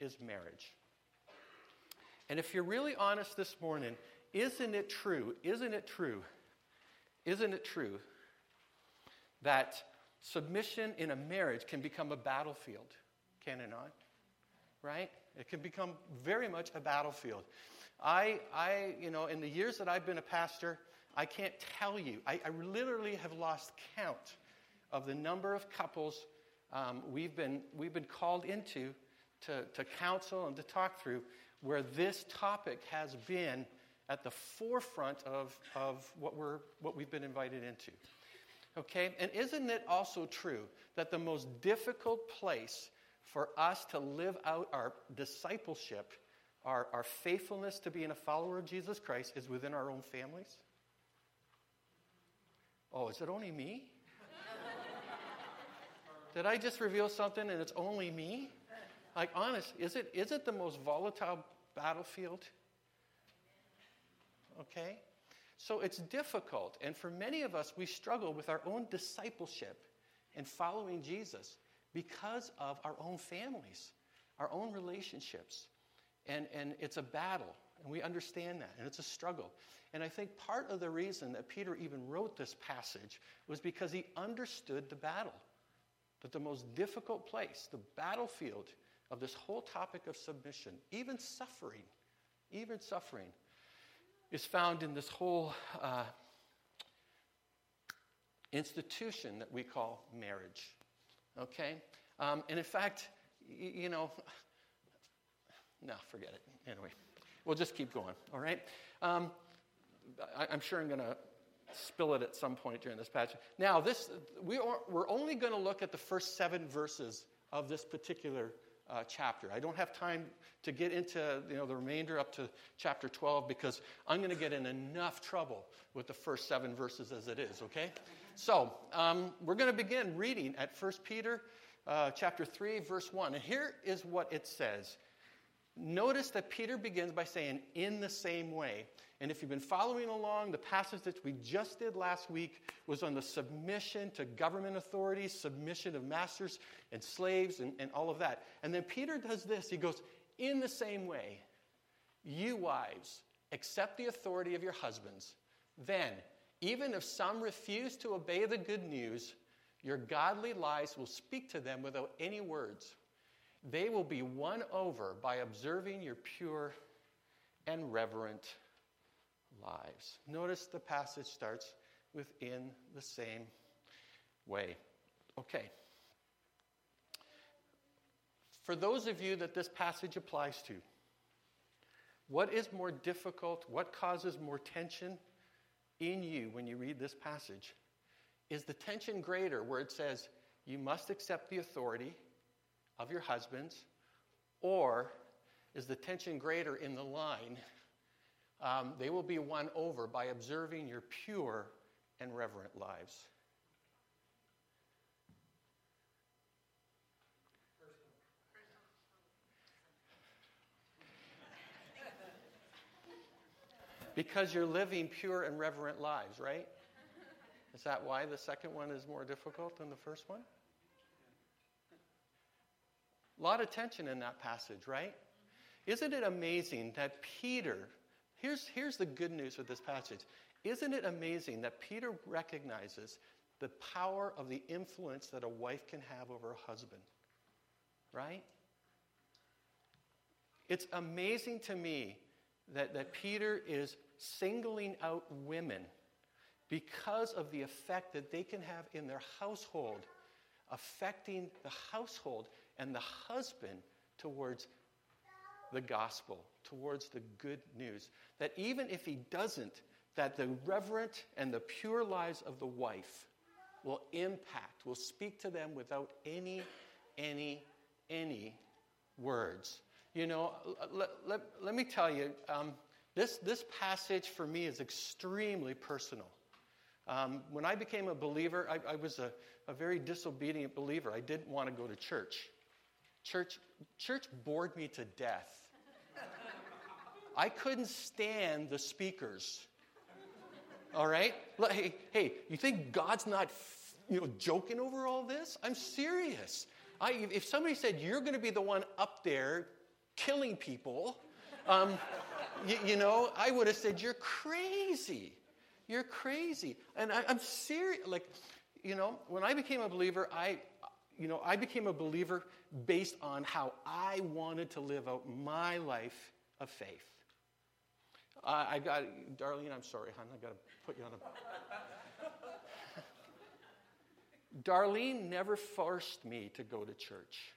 is marriage. And if you're really honest this morning, isn't it true? Isn't it true? Isn't it true that submission in a marriage can become a battlefield? Can it not? Right? It can become very much a battlefield. I, I, you know, in the years that I've been a pastor, I can't tell you. I, I literally have lost count of the number of couples um, we've, been, we've been called into to, to counsel and to talk through where this topic has been at the forefront of, of what, we're, what we've been invited into. Okay? And isn't it also true that the most difficult place for us to live out our discipleship, our, our faithfulness to being a follower of Jesus Christ, is within our own families? Oh, is it only me? Did I just reveal something and it's only me? Like, honest, is it, is it the most volatile battlefield? Okay? So it's difficult. And for many of us, we struggle with our own discipleship and following Jesus because of our own families, our own relationships. And, and it's a battle. And we understand that. And it's a struggle. And I think part of the reason that Peter even wrote this passage was because he understood the battle. That the most difficult place, the battlefield of this whole topic of submission, even suffering, even suffering, is found in this whole uh, institution that we call marriage. Okay? Um, and in fact, y- you know, no, forget it. Anyway, we'll just keep going, all right? Um, I, am sure I'm going to spill it at some point during this passage. Now, this, we are, we're only going to look at the first seven verses of this particular uh, chapter. I don't have time to get into you know, the remainder up to chapter 12 because I'm going to get in enough trouble with the first seven verses as it is, okay? So um, we're going to begin reading at 1 Peter uh, chapter 3, verse 1. And here is what it says. Notice that Peter begins by saying, in the same way. And if you've been following along, the passage that we just did last week was on the submission to government authorities, submission of masters and slaves, and, and all of that. And then Peter does this. He goes, In the same way, you wives, accept the authority of your husbands. Then, even if some refuse to obey the good news, your godly lives will speak to them without any words. They will be won over by observing your pure and reverent lives. Notice the passage starts within the same way. Okay. For those of you that this passage applies to, what is more difficult, what causes more tension in you when you read this passage? Is the tension greater where it says, you must accept the authority of your husbands, or is the tension greater in the line um, they will be won over by observing your pure and reverent lives. Because you're living pure and reverent lives, right? Is that why the second one is more difficult than the first one? A lot of tension in that passage, right? Isn't it amazing that Peter Here's, here's the good news with this passage. Isn't it amazing that Peter recognizes the power of the influence that a wife can have over a husband? Right? It's amazing to me that, that Peter is singling out women because of the effect that they can have in their household, affecting the household and the husband towards the gospel, towards the good news. That even if he doesn't, that the reverent and the pure lives of the wife will impact, will speak to them without any, any, any words. You know, let, let, let me tell you, um, this, this passage for me is extremely personal. Um, when I became a believer, I, I was a, a very disobedient believer. I didn't want to go to church. Church, church bored me to death. I couldn't stand the speakers. All right? Hey, hey, you think God's not you know, joking over all this? I'm serious. I, if somebody said, You're going to be the one up there killing people, um, you, you, know, I would have said, You're crazy. You're crazy. And I, I'm serious. Like, you know, when I became a believer, I, you know, I became a believer based on how I wanted to live out my life of faith. Uh, I got, Darlene, I'm sorry, hon, I got to put you on a. Darlene never forced me to go to church.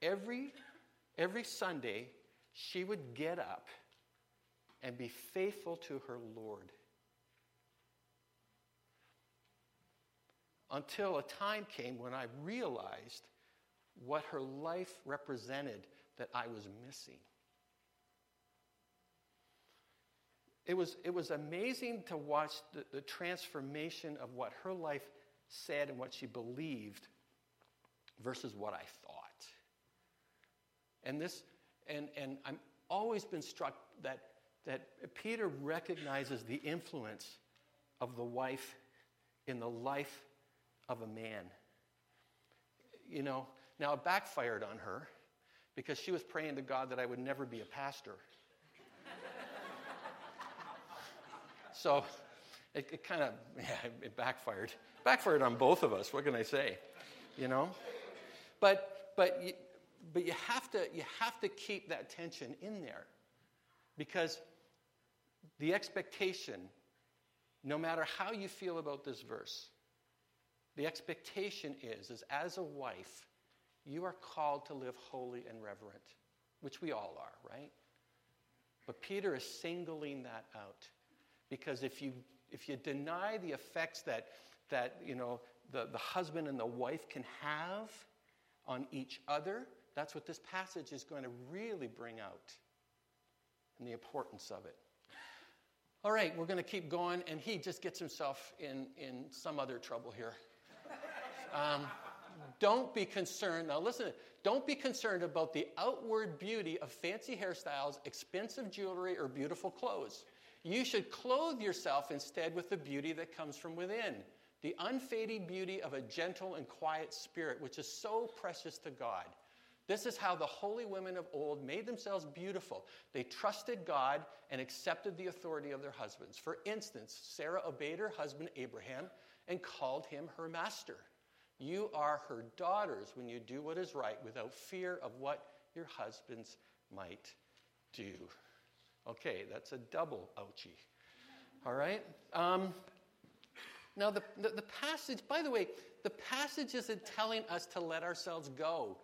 Every, every Sunday, she would get up and be faithful to her Lord. Until a time came when I realized what her life represented that I was missing. It was, it was amazing to watch the, the transformation of what her life said and what she believed versus what I thought. And this, and, and I'm always been struck that, that Peter recognizes the influence of the wife in the life of a man. You know, now it backfired on her because she was praying to God that I would never be a pastor. so it, it kind of, yeah, it backfired. Backfired on both of us. What can I say? You know? But, but you, but you have to you have to keep that tension in there because the expectation no matter how you feel about this verse the expectation is is as a wife you are called to live holy and reverent which we all are right but peter is singling that out because if you if you deny the effects that that you know the, the husband and the wife can have on each other that's what this passage is going to really bring out and the importance of it. All right, we're going to keep going, and he just gets himself in, in some other trouble here. Um, don't be concerned. Now, listen, don't be concerned about the outward beauty of fancy hairstyles, expensive jewelry, or beautiful clothes. You should clothe yourself instead with the beauty that comes from within, the unfading beauty of a gentle and quiet spirit, which is so precious to God. This is how the holy women of old made themselves beautiful. They trusted God and accepted the authority of their husbands. For instance, Sarah obeyed her husband Abraham and called him her master. You are her daughters when you do what is right without fear of what your husbands might do. Okay, that's a double ouchie. All right? Um, now, the, the, the passage, by the way, the passage isn't telling us to let ourselves go.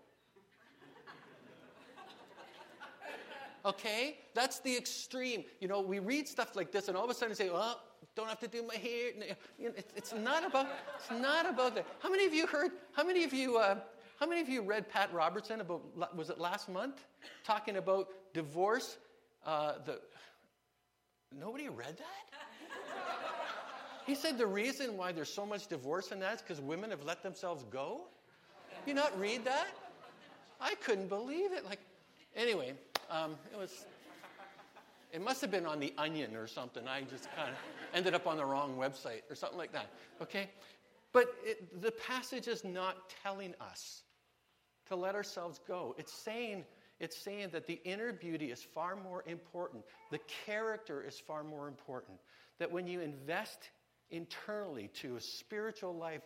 okay? That's the extreme. You know, we read stuff like this and all of a sudden say, well, don't have to do my hair. It's not about, it's not about that. How many of you heard, how many of you, uh, how many of you read Pat Robertson about, was it last month? Talking about divorce. Uh, the, nobody read that? He said the reason why there's so much divorce in that is because women have let themselves go. You not read that? I couldn't believe it. Like, anyway, um, it was. It must have been on the Onion or something. I just kind of ended up on the wrong website or something like that. Okay, but it, the passage is not telling us to let ourselves go. It's saying it's saying that the inner beauty is far more important. The character is far more important. That when you invest internally to a spiritual life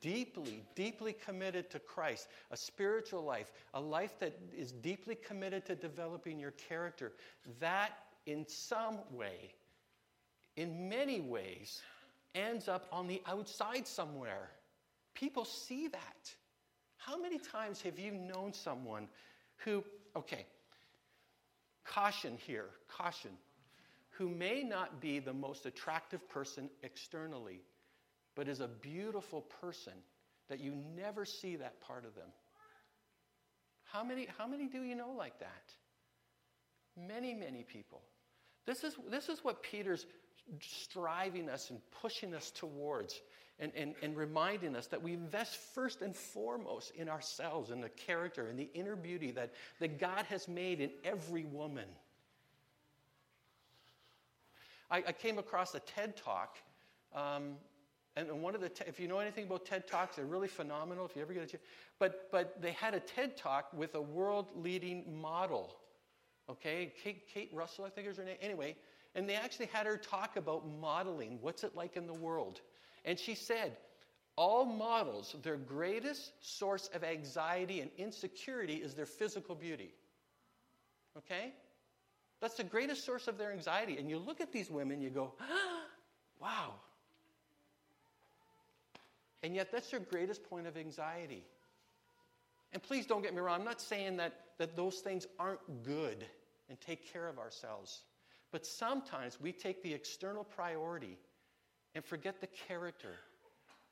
deeply, deeply committed to Christ, a spiritual life, a life that is deeply committed to developing your character, that in some way, in many ways, ends up on the outside somewhere. People see that. How many times have you known someone who, okay, caution here, caution who may not be the most attractive person externally, but is a beautiful person that you never see that part of them. How many, how many do you know like that? Many, many people. This is, this is what Peter's striving us and pushing us towards and, and, and reminding us that we invest first and foremost in ourselves, in the character, and the inner beauty that, that God has made in every woman. I, I came across a TED talk um, And one of the, if you know anything about TED Talks, they're really phenomenal if you ever get a chance. But, but they had a TED Talk with a world leading model. Okay, Kate, Kate Russell, I think is her name. Anyway, and they actually had her talk about modeling. What's it like in the world? And she said, all models, their greatest source of anxiety and insecurity is their physical beauty. Okay? That's the greatest source of their anxiety. And you look at these women, you go, ah, wow. And yet, that's their greatest point of anxiety. And please don't get me wrong, I'm not saying that, that those things aren't good and take care of ourselves. But sometimes we take the external priority and forget the character.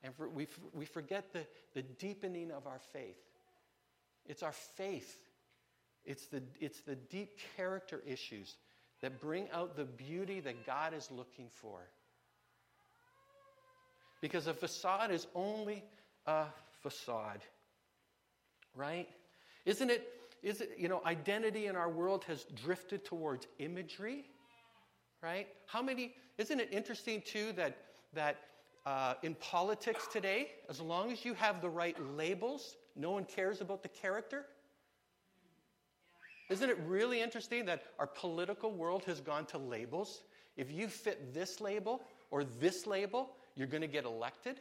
And for, we, we forget the, the deepening of our faith. It's our faith, it's the, it's the deep character issues that bring out the beauty that God is looking for. Because a facade is only a facade, right? Isn't it, is it, you know, identity in our world has drifted towards imagery, right? How many, isn't it interesting too that, that uh, in politics today, as long as you have the right labels, no one cares about the character? Isn't it really interesting that our political world has gone to labels? If you fit this label or this label, you're going to get elected.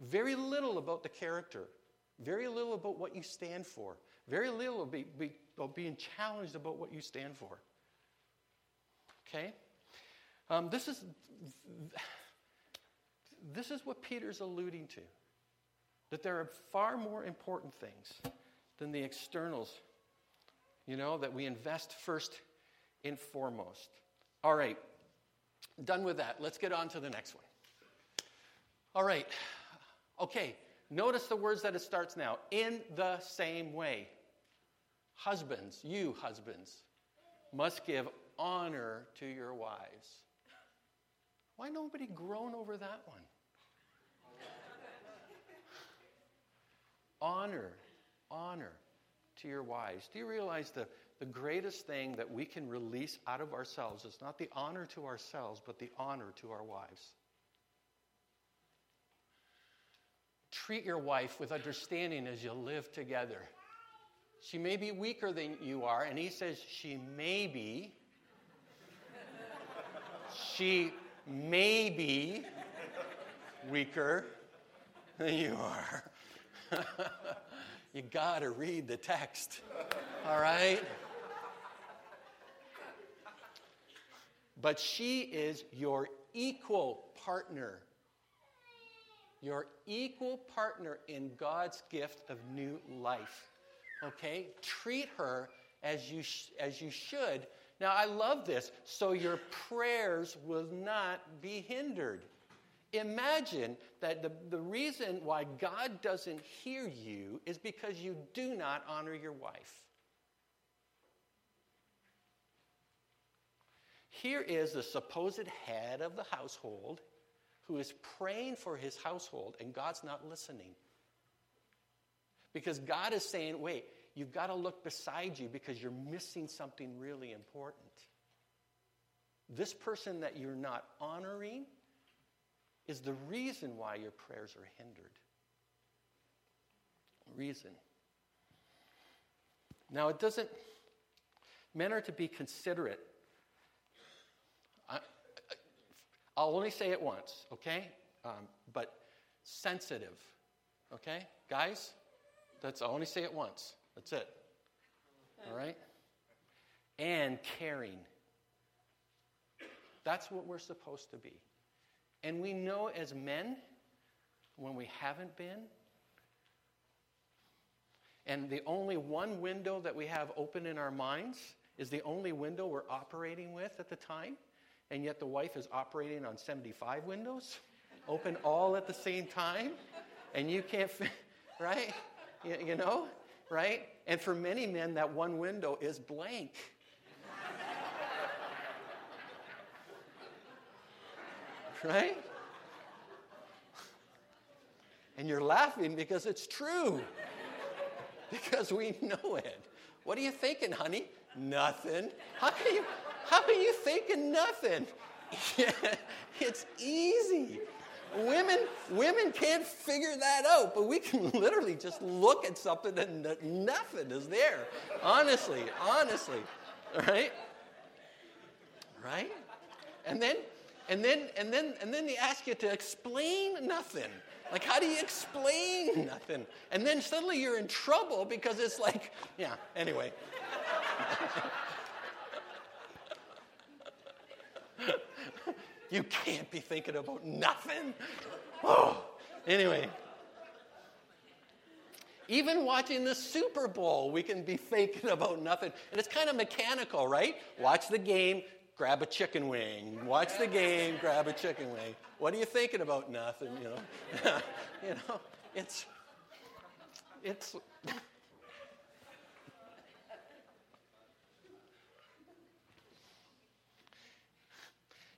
Very little about the character, very little about what you stand for, very little about, be, be, being challenged about what you stand for. Okay? Um, this, is, this is what Peter's alluding to that there are far more important things than the externals, you know, that we invest first and foremost. All right, Done with that. Let's get on to the next one. All right. Okay. Notice the words that it starts now. In the same way. Husbands, you husbands, must give honor to your wives. Why nobody groan over that one? honor, honor to your wives. Do you realize the the greatest thing that we can release out of ourselves is not the honor to ourselves, but the honor to our wives. Treat your wife with understanding as you live together. She may be weaker than you are, and he says she may be. she may be weaker than you are. you got to read the text. All right? but she is your equal partner. Your equal partner in God's gift of new life. Okay? Treat her as you, sh- as you should. Now, I love this. So your prayers will not be hindered. Imagine that the, the reason why God doesn't hear you is because you do not honor your wife. Here is the supposed head of the household who is praying for his household, and God's not listening. Because God is saying, wait, you've got to look beside you because you're missing something really important. This person that you're not honoring is the reason why your prayers are hindered. Reason. Now, it doesn't, men are to be considerate I'll only say it once, okay? Um, but sensitive, okay? Guys, that's I'll only say it once. That's it. All right? And caring. That's what we're supposed to be. And we know as men, when we haven't been, and the only one window that we have open in our minds is the only window we're operating with at the time and yet the wife is operating on 75 windows, open all at the same time, and you can't, right? You, you know, right? And for many men, that one window is blank. right? And you're laughing because it's true. because we know it. What are you thinking, honey? Nothing. How can you how are you thinking nothing? It's easy. Women, women can't figure that out, but we can literally just look at something and nothing is there. Honestly, honestly, right? Right? And then, and then, and then, and then they ask you to explain nothing. Like, how do you explain nothing? And then suddenly you're in trouble because it's like, yeah, anyway. You can't be thinking about nothing. Oh, anyway. Even watching the Super Bowl, we can be thinking about nothing. And it's kind of mechanical, right? Watch the game, grab a chicken wing. Watch the game, grab a chicken wing. What are you thinking about? Nothing, you know. you know, it's it's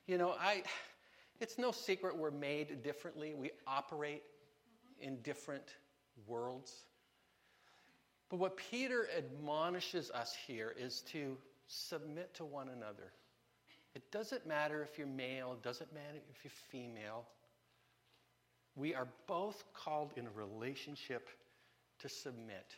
You know, I it's no secret we're made differently. We operate in different worlds. But what Peter admonishes us here is to submit to one another. It doesn't matter if you're male, it doesn't matter if you're female. We are both called in a relationship to submit.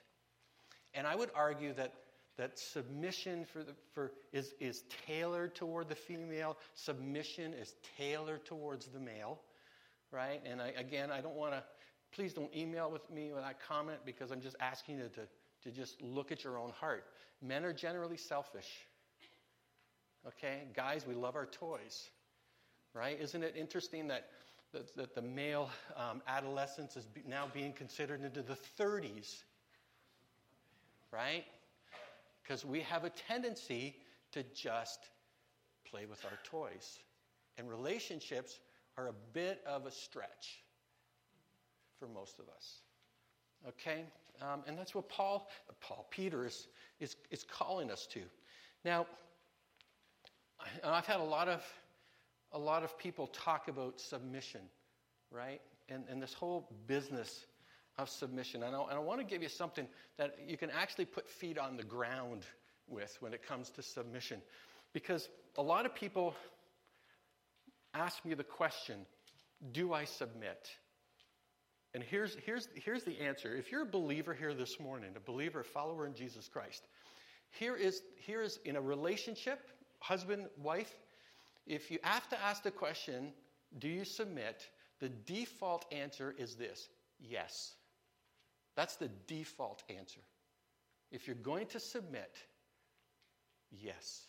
And I would argue that, that submission for the, for, is, is tailored toward the female, submission is tailored towards the male, right? And I, again, I don't want to, please don't email with me with that comment because I'm just asking you to, to just look at your own heart. Men are generally selfish. Okay? Guys, we love our toys. Right? Isn't it interesting that, that, that the male um, adolescence is now being considered into the 30s? Right? Because we have a tendency to just play with our toys. And relationships are a bit of a stretch for most of us. Okay? Um, and that's what Paul, Paul Peter is, is, is calling us to. Now, I've had a lot of, a lot of people talk about submission, right? And, and this whole business of submission. And I, and I want to give you something that you can actually put feet on the ground with when it comes to submission. Because a lot of people ask me the question do I submit? And here's, here's, here's the answer. If you're a believer here this morning, a believer, a follower in Jesus Christ, here is, here is in a relationship, husband, wife, if you have to ask the question, do you submit? The default answer is this yes. That's the default answer. If you're going to submit, yes.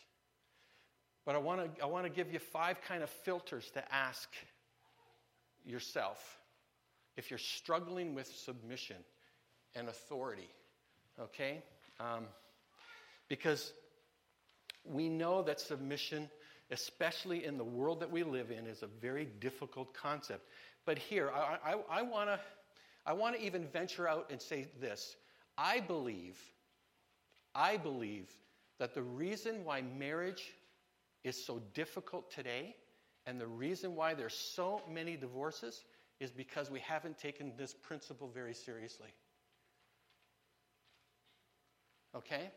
But I want to I want to give you five kind of filters to ask yourself if you're struggling with submission and authority. Okay? Um, because we know that submission, especially in the world that we live in, is a very difficult concept. But here, I, I, I want to I wanna even venture out and say this. I believe, I believe that the reason why marriage is so difficult today and the reason why there's so many divorces is because we haven't taken this principle very seriously. Okay?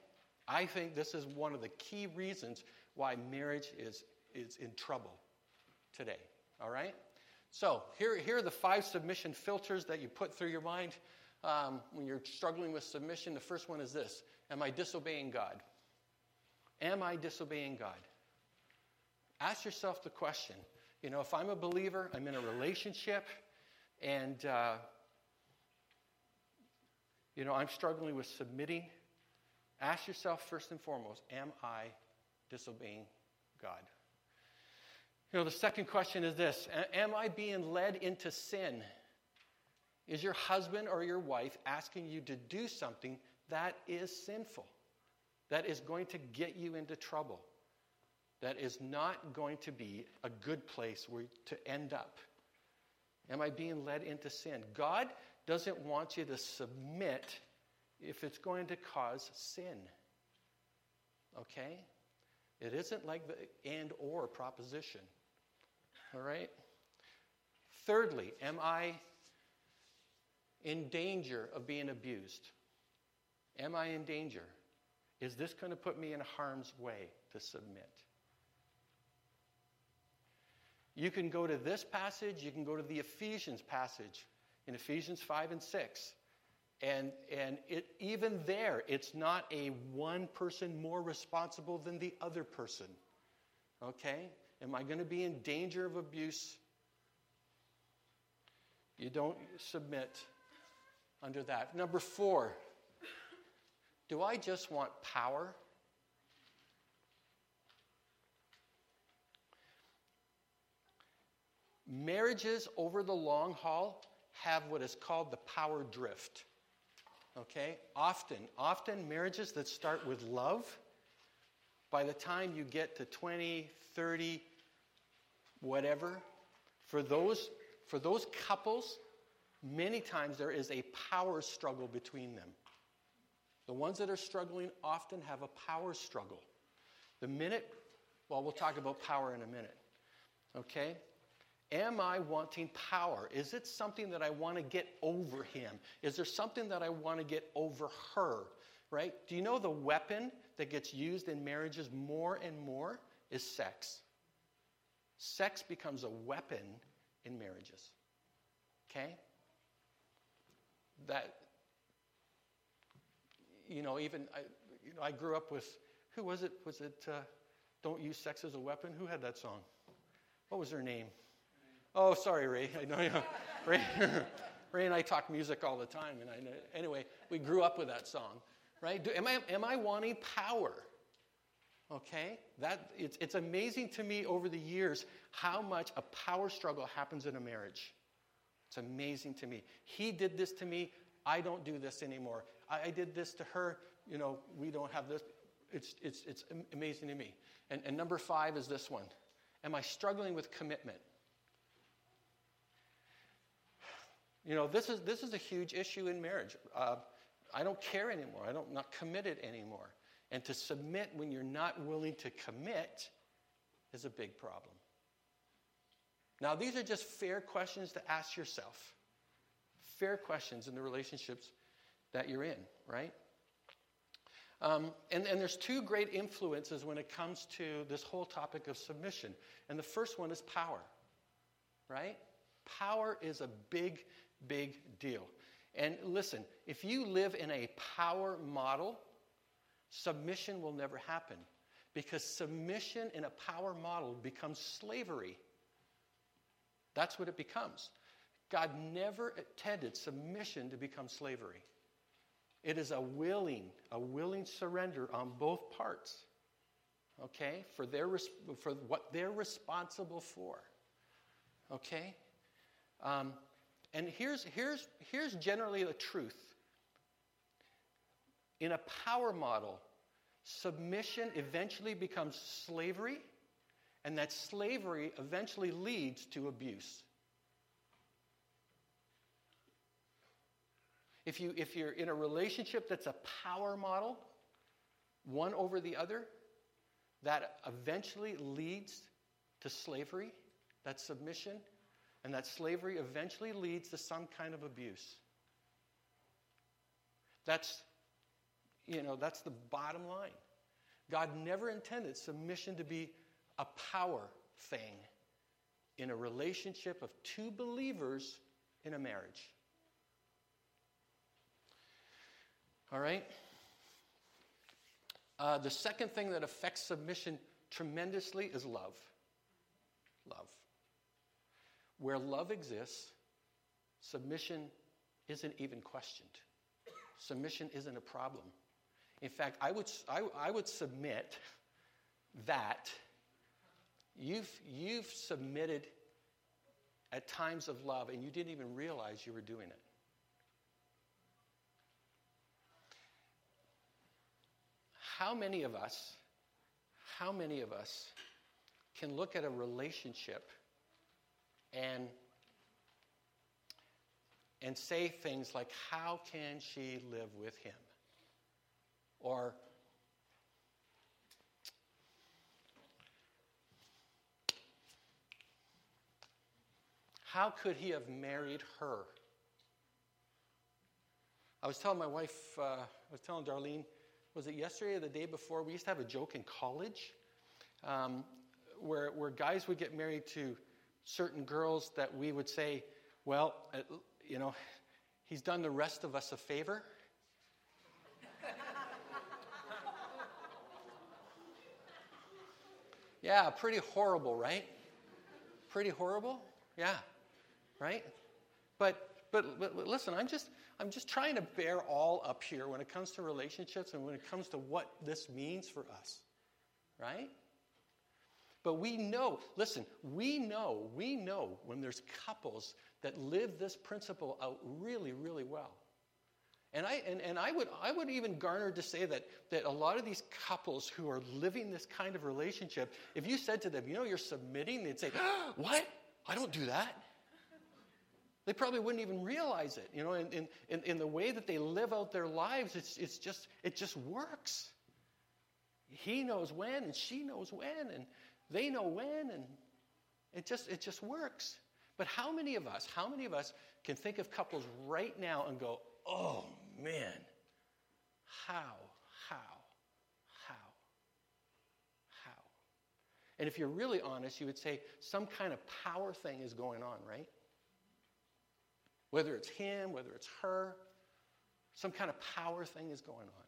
I think this is one of the key reasons why marriage is, is in trouble today. All right? So, here, here are the five submission filters that you put through your mind um, when you're struggling with submission. The first one is this Am I disobeying God? Am I disobeying God? Ask yourself the question. You know, if I'm a believer, I'm in a relationship, and, uh, you know, I'm struggling with submitting Ask yourself first and foremost Am I disobeying God? You know, the second question is this Am I being led into sin? Is your husband or your wife asking you to do something that is sinful, that is going to get you into trouble, that is not going to be a good place where to end up? Am I being led into sin? God doesn't want you to submit if it's going to cause sin. Okay? It isn't like the and or proposition. All right? Thirdly, am I in danger of being abused? Am I in danger? Is this going to put me in harm's way to submit? You can go to this passage, you can go to the Ephesians passage in Ephesians 5 and 6. And, and it, even there, it's not a one person more responsible than the other person. Okay? Am I going to be in danger of abuse? You don't submit under that. Number four, do I just want power? Marriages over the long haul have what is called the power drift. Okay? Often, often marriages that start with love, by the time you get to 20, 30, whatever, for those, for those couples, many times there is a power struggle between them. The ones that are struggling often have a power struggle. The minute, well, we'll talk about power in a minute. Okay? Am I wanting power? Is it something that I want to get over him? Is there something that I want to get over her? Right? Do you know the weapon that gets used in marriages more and more is sex? Sex becomes a weapon in marriages. Okay? That, you know, even, I, you know, I grew up with, who was it? Was it uh, Don't Use Sex as a Weapon? Who had that song? What was her name? Oh, sorry, Ray. I know you. Ray, Ray and I talk music all the time, and I anyway, we grew up with that song, right? Do, am I am I wanting power? Okay, that it's it's amazing to me over the years how much a power struggle happens in a marriage. It's amazing to me. He did this to me. I don't do this anymore. I, I did this to her. You know, we don't have this. It's it's it's amazing to me. And, and number five is this one. Am I struggling with commitment? You know, this is, this is a huge issue in marriage. Uh, I don't care anymore. I don't, not committed anymore. And to submit when you're not willing to commit is a big problem. Now, these are just fair questions to ask yourself. Fair questions in the relationships that you're in, right? Um, and, and there's two great influences when it comes to this whole topic of submission. And the first one is power, right? Power is a big big deal. And listen, if you live in a power model, submission will never happen because submission in a power model becomes slavery. That's what it becomes. God never intended submission to become slavery. It is a willing, a willing surrender on both parts. Okay? For their for what they're responsible for. Okay? Um, and here's, here's, here's generally the truth. In a power model, submission eventually becomes slavery, and that slavery eventually leads to abuse. If, you, if you're in a relationship that's a power model, one over the other, that eventually leads to slavery, that submission, and that slavery eventually leads to some kind of abuse. That's, you know, that's the bottom line. God never intended submission to be a power thing in a relationship of two believers in a marriage. All right? Uh, the second thing that affects submission tremendously is love. Love. Where love exists, submission isn't even questioned. Submission isn't a problem. In fact, I would, I, I would submit that you've, you've submitted at times of love and you didn't even realize you were doing it. How many of us, how many of us can look at a relationship and and say things like, How can she live with him? Or, How could he have married her? I was telling my wife, uh, I was telling Darlene, was it yesterday or the day before? We used to have a joke in college um, where, where guys would get married to certain girls that we would say, well, uh, you know, he's done the rest of us a favor. Yeah, pretty horrible, right? Pretty horrible? Yeah, right? But, but, but listen, I'm just, I'm just trying to bear all up here when it comes to relationships and when it comes to what this means for us, right? But we know, listen, we know, we know when there's couples that live this principle out really, really well. And I, and, and I, would, I would even garner to say that, that a lot of these couples who are living this kind of relationship, if you said to them, you know, you're submitting, they'd say, What? I don't do that. They probably wouldn't even realize it. You know, in, in, in the way that they live out their lives, it's, it's just, it just works. He knows when, and she knows when, and they know when, and it just, it just works. But how many of us, how many of us can think of couples right now and go, oh man, how, how, how, how? And if you're really honest, you would say some kind of power thing is going on, right? Whether it's him, whether it's her, some kind of power thing is going on.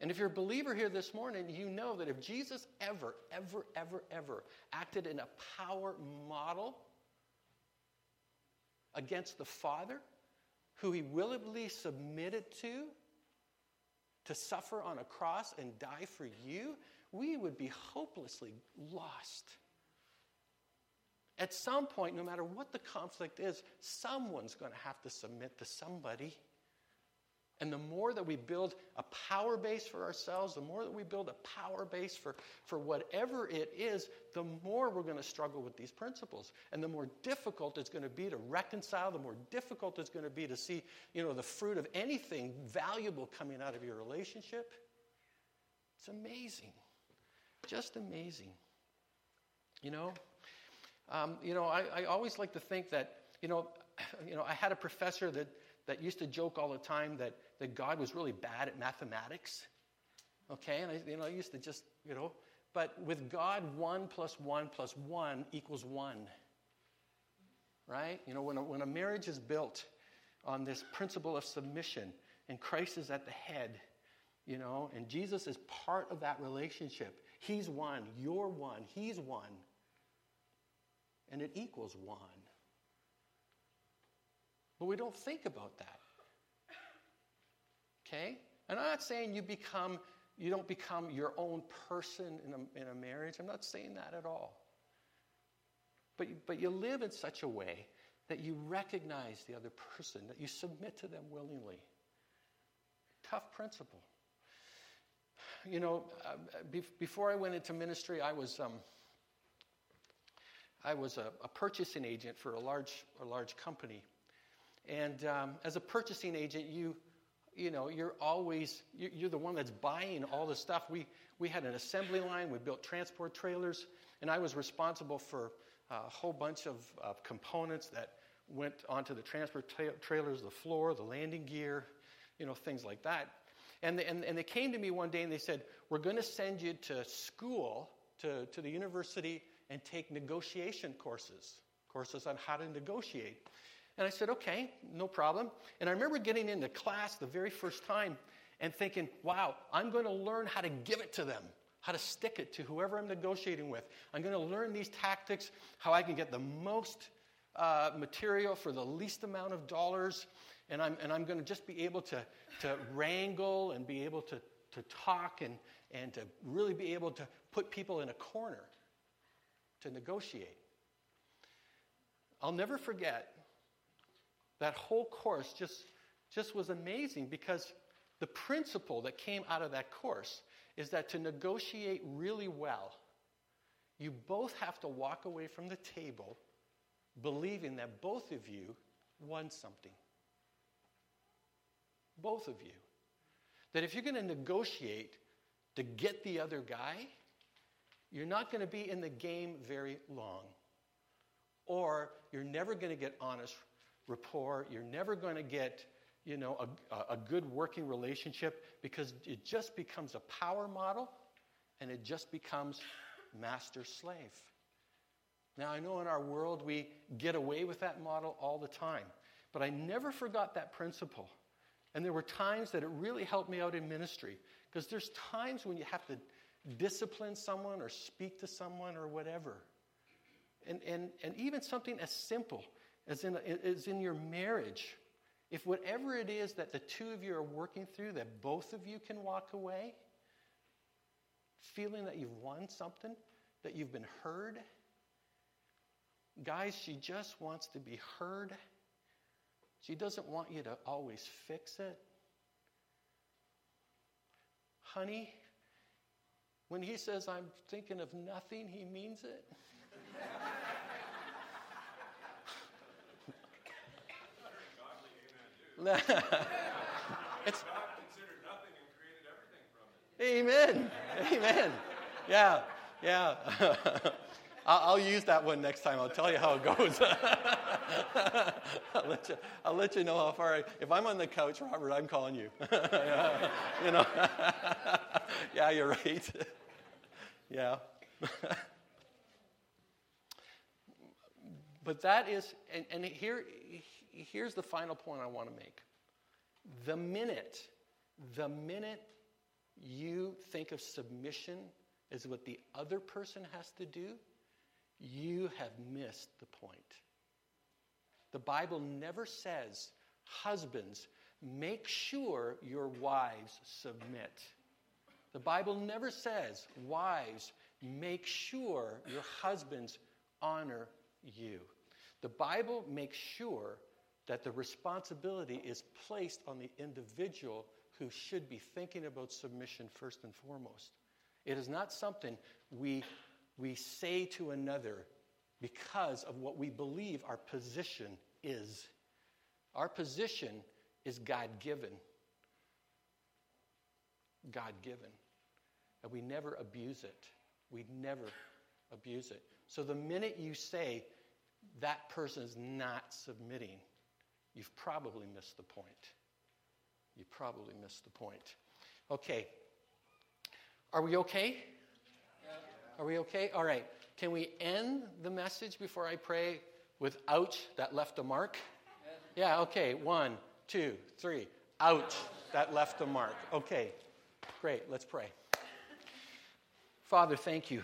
And if you're a believer here this morning, you know that if Jesus ever, ever, ever, ever acted in a power model against the Father, who he willingly submitted to, to suffer on a cross and die for you, we would be hopelessly lost. At some point, no matter what the conflict is, someone's going to have to submit to somebody. And the more that we build a power base for ourselves, the more that we build a power base for, for whatever it is, the more we're going to struggle with these principles. And the more difficult it's going to be to reconcile, the more difficult it's going to be to see, you know, the fruit of anything valuable coming out of your relationship. It's amazing. Just amazing. You know? Um, you know, I, I always like to think that, you know, you know, I had a professor that, that used to joke all the time that that God was really bad at mathematics. Okay, and I, you know, I used to just, you know, but with God, one plus one plus one equals one. Right? You know, when a, when a marriage is built on this principle of submission and Christ is at the head, you know, and Jesus is part of that relationship. He's one, you're one, he's one. And it equals one. But we don't think about that. Okay? And I'm not saying you become, you don't become your own person in a, in a marriage. I'm not saying that at all. But, but you live in such a way that you recognize the other person, that you submit to them willingly. Tough principle. You know, uh, be, before I went into ministry, I was, um, I was a, a, purchasing agent for a large, a large company. And um, as a purchasing agent, you, you know, you're always, you're the one that's buying all the stuff. We, we had an assembly line, we built transport trailers, and I was responsible for a whole bunch of, components that went onto the transport tra- trailers, the floor, the landing gear, you know, things like that. And they, and, and they came to me one day and they said, We're going to send you to school, to, to the university, and take negotiation courses, courses on how to negotiate. And I said, okay, no problem. And I remember getting into class the very first time and thinking, wow, I'm going to learn how to give it to them, how to stick it to whoever I'm negotiating with. I'm going to learn these tactics, how I can get the most uh, material for the least amount of dollars. And I'm, and I'm going to just be able to, to wrangle and be able to, to talk and, and to really be able to put people in a corner to negotiate. I'll never forget that whole course just, just was amazing because the principle that came out of that course is that to negotiate really well, you both have to walk away from the table believing that both of you won something. Both of you. That if you're going to negotiate to get the other guy, you're not going to be in the game very long. Or you're never going to get honest rapport. You're never going to get, you know, a, a good working relationship because it just becomes a power model and it just becomes master slave. Now, I know in our world we get away with that model all the time, but I never forgot that principle. And there were times that it really helped me out in ministry because there's times when you have to discipline someone or speak to someone or whatever. And, and, and even something as simple as in, as in your marriage. If whatever it is that the two of you are working through, that both of you can walk away feeling that you've won something, that you've been heard. Guys, she just wants to be heard. She doesn't want you to always fix it. Honey, when he says, I'm thinking of nothing, he means it. it's, Amen. Amen. Yeah, yeah. I'll, use that one next time. I'll tell you how it goes. I'll, let you, I'll let you know how far. I, if I'm on the couch, Robert, I'm calling you. you know. yeah, you're right. yeah. but that is, and, and here, here's the final point I want to make. The minute, the minute you think of submission as what the other person has to do, you have missed the point. The Bible never says, husbands, make sure your wives submit. The Bible never says, wives, make sure your husbands honor you. The Bible makes sure that the responsibility is placed on the individual who should be thinking about submission first and foremost. It is not something we, we say to another because of what we believe our position is. Our position is God given. God given. And we never abuse it. We never abuse it. So the minute you say that person is not submitting, you've probably missed the point you probably missed the point. Okay. Are we okay? Are we okay? All right. Can we end the message before I pray with ouch, that left a mark? Yeah, okay. One, two, three. Ouch, that left a mark. Okay. Great. Let's pray. Father, thank you